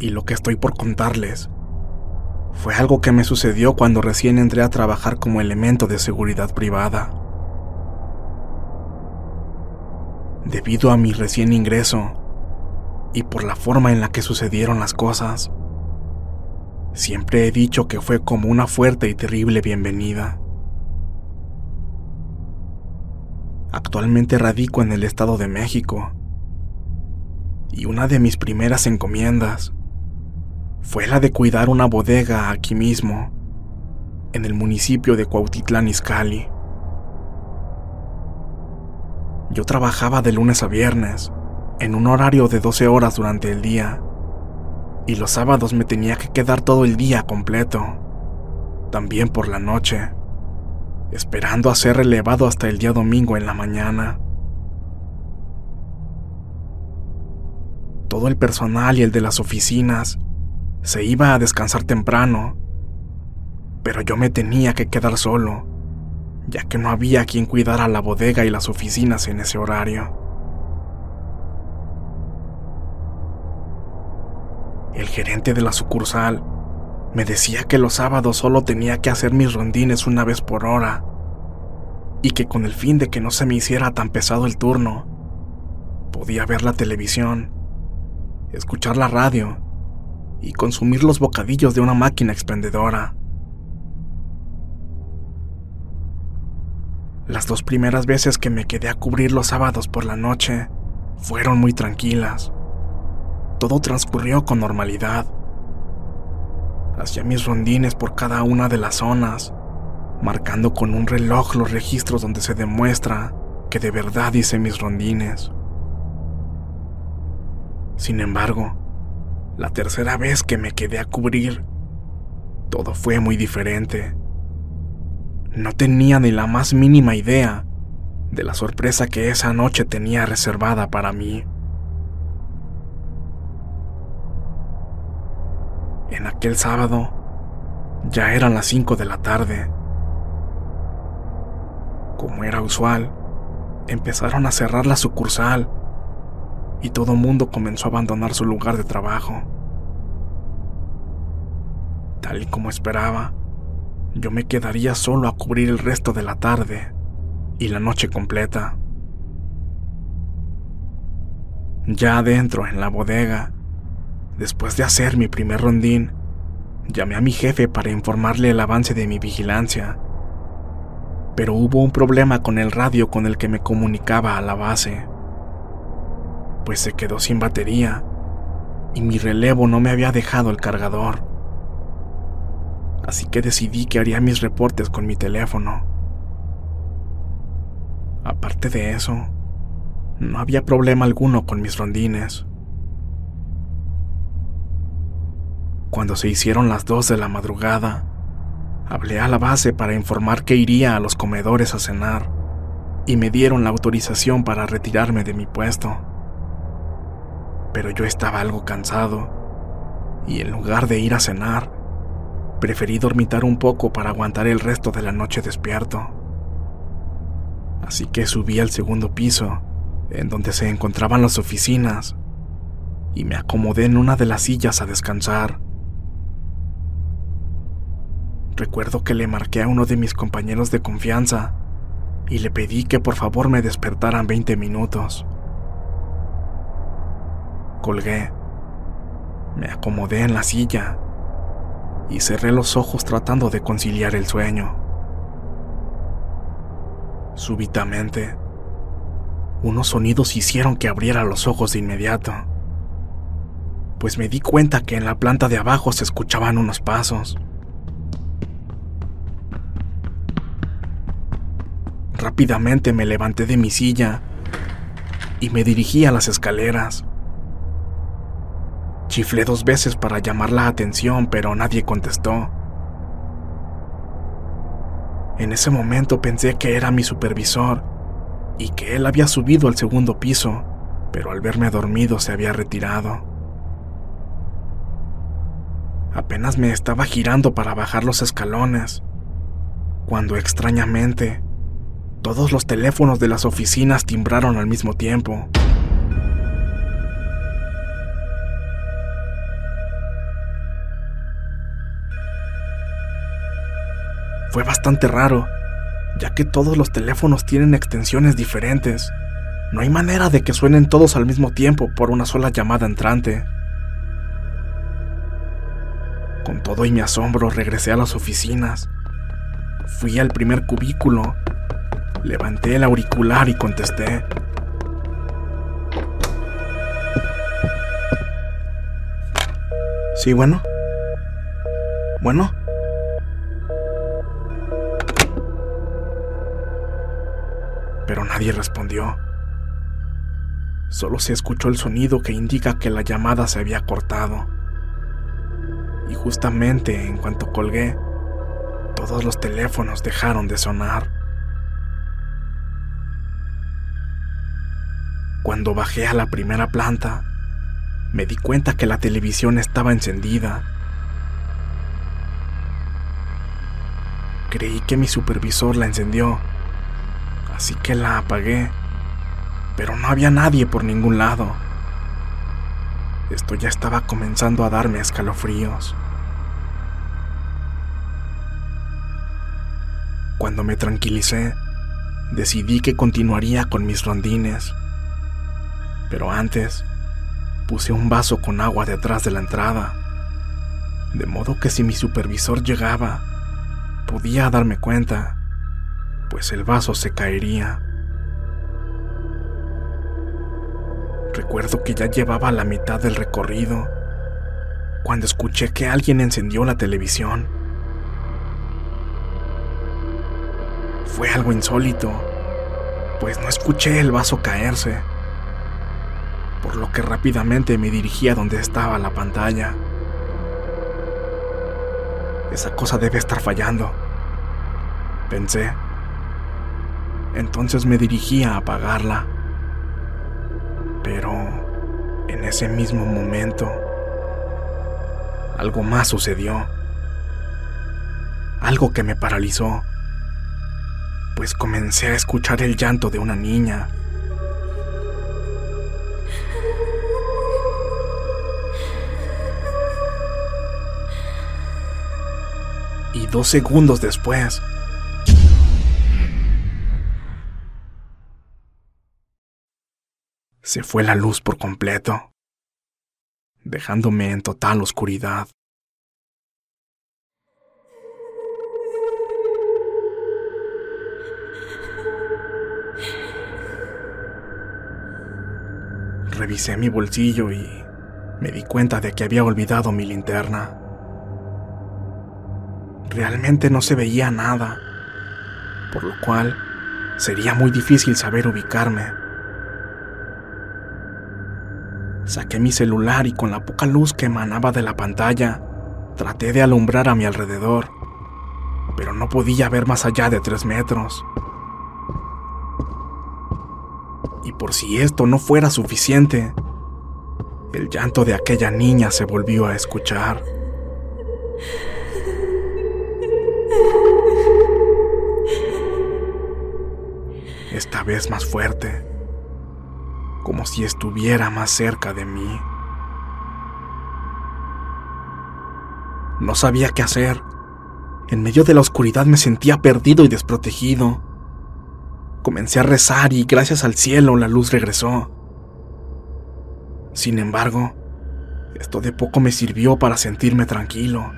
Y lo que estoy por contarles fue algo que me sucedió cuando recién entré a trabajar como elemento de seguridad privada. Debido a mi recién ingreso y por la forma en la que sucedieron las cosas, siempre he dicho que fue como una fuerte y terrible bienvenida. Actualmente radico en el Estado de México y una de mis primeras encomiendas fue la de cuidar una bodega aquí mismo, en el municipio de Cuautitlán Izcalli. Yo trabajaba de lunes a viernes, en un horario de 12 horas durante el día, y los sábados me tenía que quedar todo el día completo, también por la noche, esperando a ser relevado hasta el día domingo en la mañana. Todo el personal y el de las oficinas se iba a descansar temprano, pero yo me tenía que quedar solo, ya que no había quien cuidara la bodega y las oficinas en ese horario. El gerente de la sucursal me decía que los sábados solo tenía que hacer mis rondines una vez por hora, y que con el fin de que no se me hiciera tan pesado el turno, podía ver la televisión, escuchar la radio y consumir los bocadillos de una máquina expendedora. Las dos primeras veces que me quedé a cubrir los sábados por la noche fueron muy tranquilas. Todo transcurrió con normalidad. Hacía mis rondines por cada una de las zonas, marcando con un reloj los registros donde se demuestra que de verdad hice mis rondines. Sin embargo, la tercera vez que me quedé a cubrir, todo fue muy diferente. No tenía ni la más mínima idea de la sorpresa que esa noche tenía reservada para mí. En aquel sábado, ya eran las 5 de la tarde. Como era usual, empezaron a cerrar la sucursal y todo mundo comenzó a abandonar su lugar de trabajo. Tal y como esperaba, yo me quedaría solo a cubrir el resto de la tarde y la noche completa. Ya adentro, en la bodega, después de hacer mi primer rondín, llamé a mi jefe para informarle el avance de mi vigilancia. Pero hubo un problema con el radio con el que me comunicaba a la base pues se quedó sin batería y mi relevo no me había dejado el cargador. Así que decidí que haría mis reportes con mi teléfono. Aparte de eso, No había problema alguno con mis rondines. Cuando se hicieron las dos de la madrugada, hablé a la base para informar que iría a los comedores a cenar y me dieron la autorización para retirarme de mi puesto. Pero yo estaba algo cansado y en lugar de ir a cenar, preferí dormitar un poco para aguantar el resto de la noche despierto. Así que subí al segundo piso, en donde se encontraban las oficinas, y me acomodé en una de las sillas a descansar. Recuerdo que le marqué a uno de mis compañeros de confianza y le pedí que por favor me despertaran 20 minutos. Colgué, me acomodé en la silla y cerré los ojos tratando de conciliar el sueño. Súbitamente, unos sonidos hicieron que abriera los ojos de inmediato, pues me di cuenta que en la planta de abajo se escuchaban unos pasos. Rápidamente me levanté de mi silla y me dirigí a las escaleras. Chiflé dos veces para llamar la atención, pero nadie contestó. En ese momento pensé que era mi supervisor y que él había subido al segundo piso, pero al verme dormido se había retirado. Apenas me estaba girando para bajar los escalones, cuando extrañamente todos los teléfonos de las oficinas timbraron al mismo tiempo. Fue bastante raro, ya que todos los teléfonos tienen extensiones diferentes. No hay manera de que suenen todos al mismo tiempo por una sola llamada entrante. Con todo y mi asombro regresé a las oficinas. Fui al primer cubículo, levanté el auricular y contesté. Sí, bueno. Bueno. Nadie respondió. Solo se escuchó el sonido que indica que la llamada se había cortado. Y justamente en cuanto colgué, todos los teléfonos dejaron de sonar. Cuando bajé a la primera planta, me di cuenta que la televisión estaba encendida. Creí que mi supervisor la encendió así que la apagué, pero no había nadie por ningún lado. Esto ya estaba comenzando a darme escalofríos. Cuando me tranquilicé, decidí que continuaría con mis rondines. Pero antes, puse un vaso con agua detrás de la entrada, de modo que si mi supervisor llegaba, podía darme cuenta pues el vaso se caería. Recuerdo que ya llevaba la mitad del recorrido cuando escuché que alguien encendió la televisión. Fue algo insólito, pues no escuché el vaso caerse, por lo que rápidamente me dirigí a donde estaba la pantalla. Esa cosa debe estar fallando, pensé. Entonces me dirigí a apagarla. Pero en ese mismo momento, algo más sucedió. Algo que me paralizó, pues comencé a escuchar el llanto de una niña. Y dos segundos después, se fue la luz por completo, dejándome en total oscuridad. Revisé mi bolsillo y me di cuenta de que había olvidado mi linterna. Realmente no se veía nada, por lo cual sería muy difícil saber ubicarme Saqué mi celular y con la poca luz que emanaba de la pantalla, traté de alumbrar a mi alrededor, pero no podía ver más allá de tres metros. Y por si esto no fuera suficiente, el llanto de aquella niña se volvió a escuchar. Esta vez más fuerte, como si estuviera más cerca de mí. No sabía qué hacer. En medio de la oscuridad me sentía perdido y desprotegido. Comencé a rezar y gracias al cielo la luz regresó. Sin embargo, esto de poco me sirvió para sentirme tranquilo,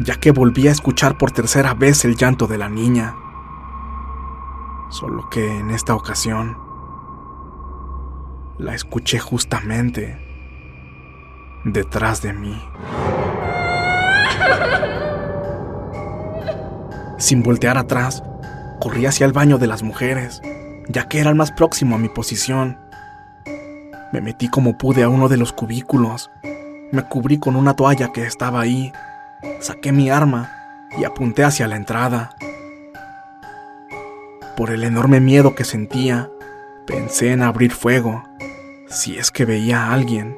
ya que volví a escuchar por tercera vez el llanto de la niña. Solo que en esta ocasión la escuché justamente detrás de mí. Sin voltear atrás, corrí hacia el baño de las mujeres, ya que era el más próximo a mi posición. Me metí como pude a uno de los cubículos. Me cubrí con una toalla que estaba ahí. Saqué mi arma y apunté hacia la entrada. Por el enorme miedo que sentía, pensé en abrir fuego, si es que veía a alguien,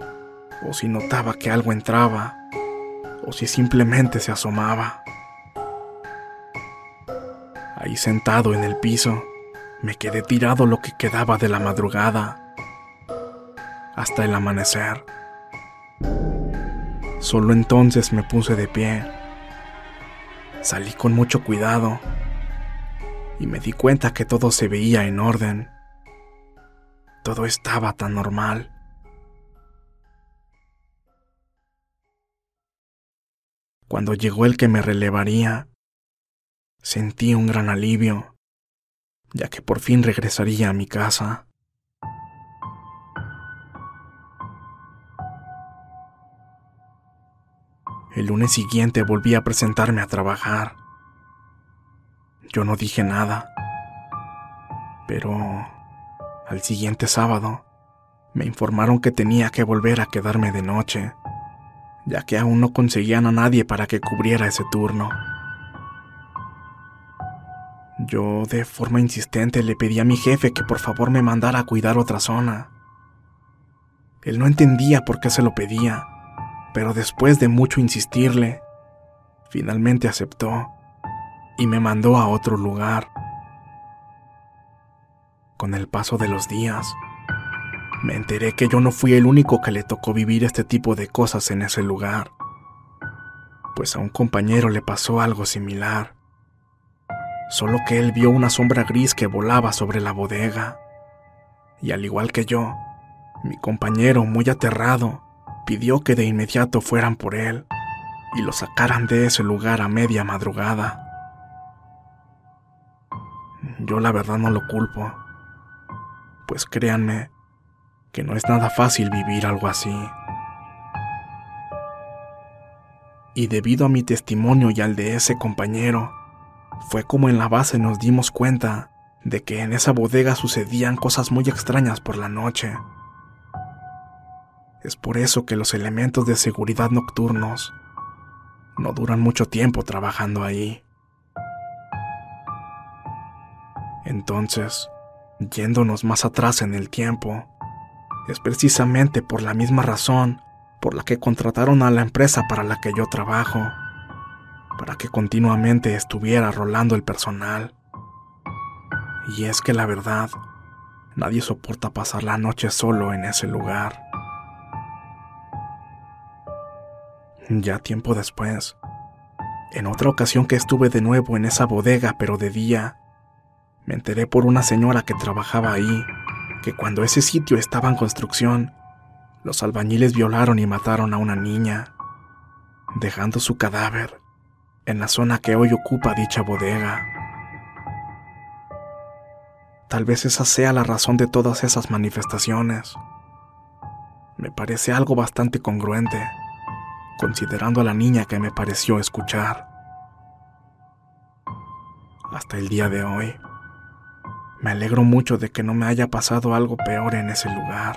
o si notaba que algo entraba, o si simplemente se asomaba. Ahí sentado en el piso, me quedé tirado lo que quedaba de la madrugada hasta el amanecer. Solo entonces me puse de pie. Salí con mucho cuidado y me di cuenta que todo se veía en orden. Todo estaba tan normal. Cuando llegó el que me relevaría, sentí un gran alivio, ya que por fin regresaría a mi casa. El lunes siguiente volví a presentarme a trabajar. Yo no dije nada, pero al siguiente sábado me informaron que tenía que volver a quedarme de noche, ya que aún no conseguían a nadie para que cubriera ese turno. Yo de forma insistente le pedí a mi jefe que por favor me mandara a cuidar otra zona. Él no entendía por qué se lo pedía pero después de mucho insistirle, finalmente aceptó y me mandó a otro lugar. Con el paso de los días, me enteré que yo no fui el único que le tocó vivir este tipo de cosas en ese lugar, pues a un compañero le pasó algo similar, solo que él vio una sombra gris que volaba sobre la bodega, y al igual que yo, mi compañero, muy aterrado, pidió que de inmediato fueran por él y lo sacaran de ese lugar a media madrugada. Yo la verdad no lo culpo, pues créanme que no es nada fácil vivir algo así. Y debido a mi testimonio y al de ese compañero, fue como en la base nos dimos cuenta de que en esa bodega sucedían cosas muy extrañas por la noche. Es por eso que los elementos de seguridad nocturnos no duran mucho tiempo trabajando ahí. Entonces, yéndonos más atrás en el tiempo, es precisamente por la misma razón por la que contrataron a la empresa para la que yo trabajo, para que continuamente estuviera rolando el personal. Y es que la verdad, nadie soporta pasar la noche solo en ese lugar. Ya tiempo después, en otra ocasión que estuve de nuevo en esa bodega, pero de día, me enteré por una señora que trabajaba ahí, que cuando ese sitio estaba en construcción, los albañiles violaron y mataron a una niña, dejando su cadáver en la zona que hoy ocupa dicha bodega. Tal vez esa sea la razón de todas esas manifestaciones. Me parece algo bastante congruente considerando a la niña que me pareció escuchar. Hasta el día de hoy, me alegro mucho de que no me haya pasado algo peor en ese lugar.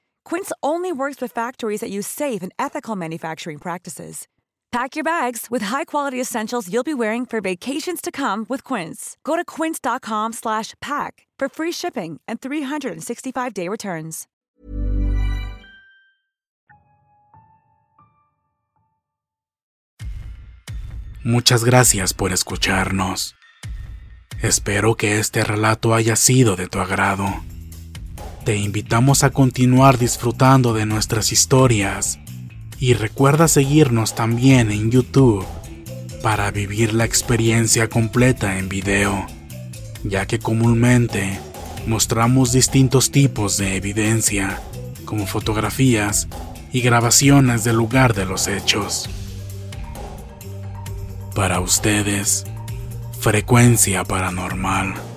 Quince only works with factories that use safe and ethical manufacturing practices. Pack your bags with high-quality essentials you'll be wearing for vacations to come with Quince. Go to quince.com/pack for free shipping and 365-day returns. Muchas gracias por escucharnos. Espero que este relato haya sido de tu agrado. Te invitamos a continuar disfrutando de nuestras historias y recuerda seguirnos también en YouTube para vivir la experiencia completa en video, ya que comúnmente mostramos distintos tipos de evidencia, como fotografías y grabaciones del lugar de los hechos. Para ustedes, frecuencia paranormal.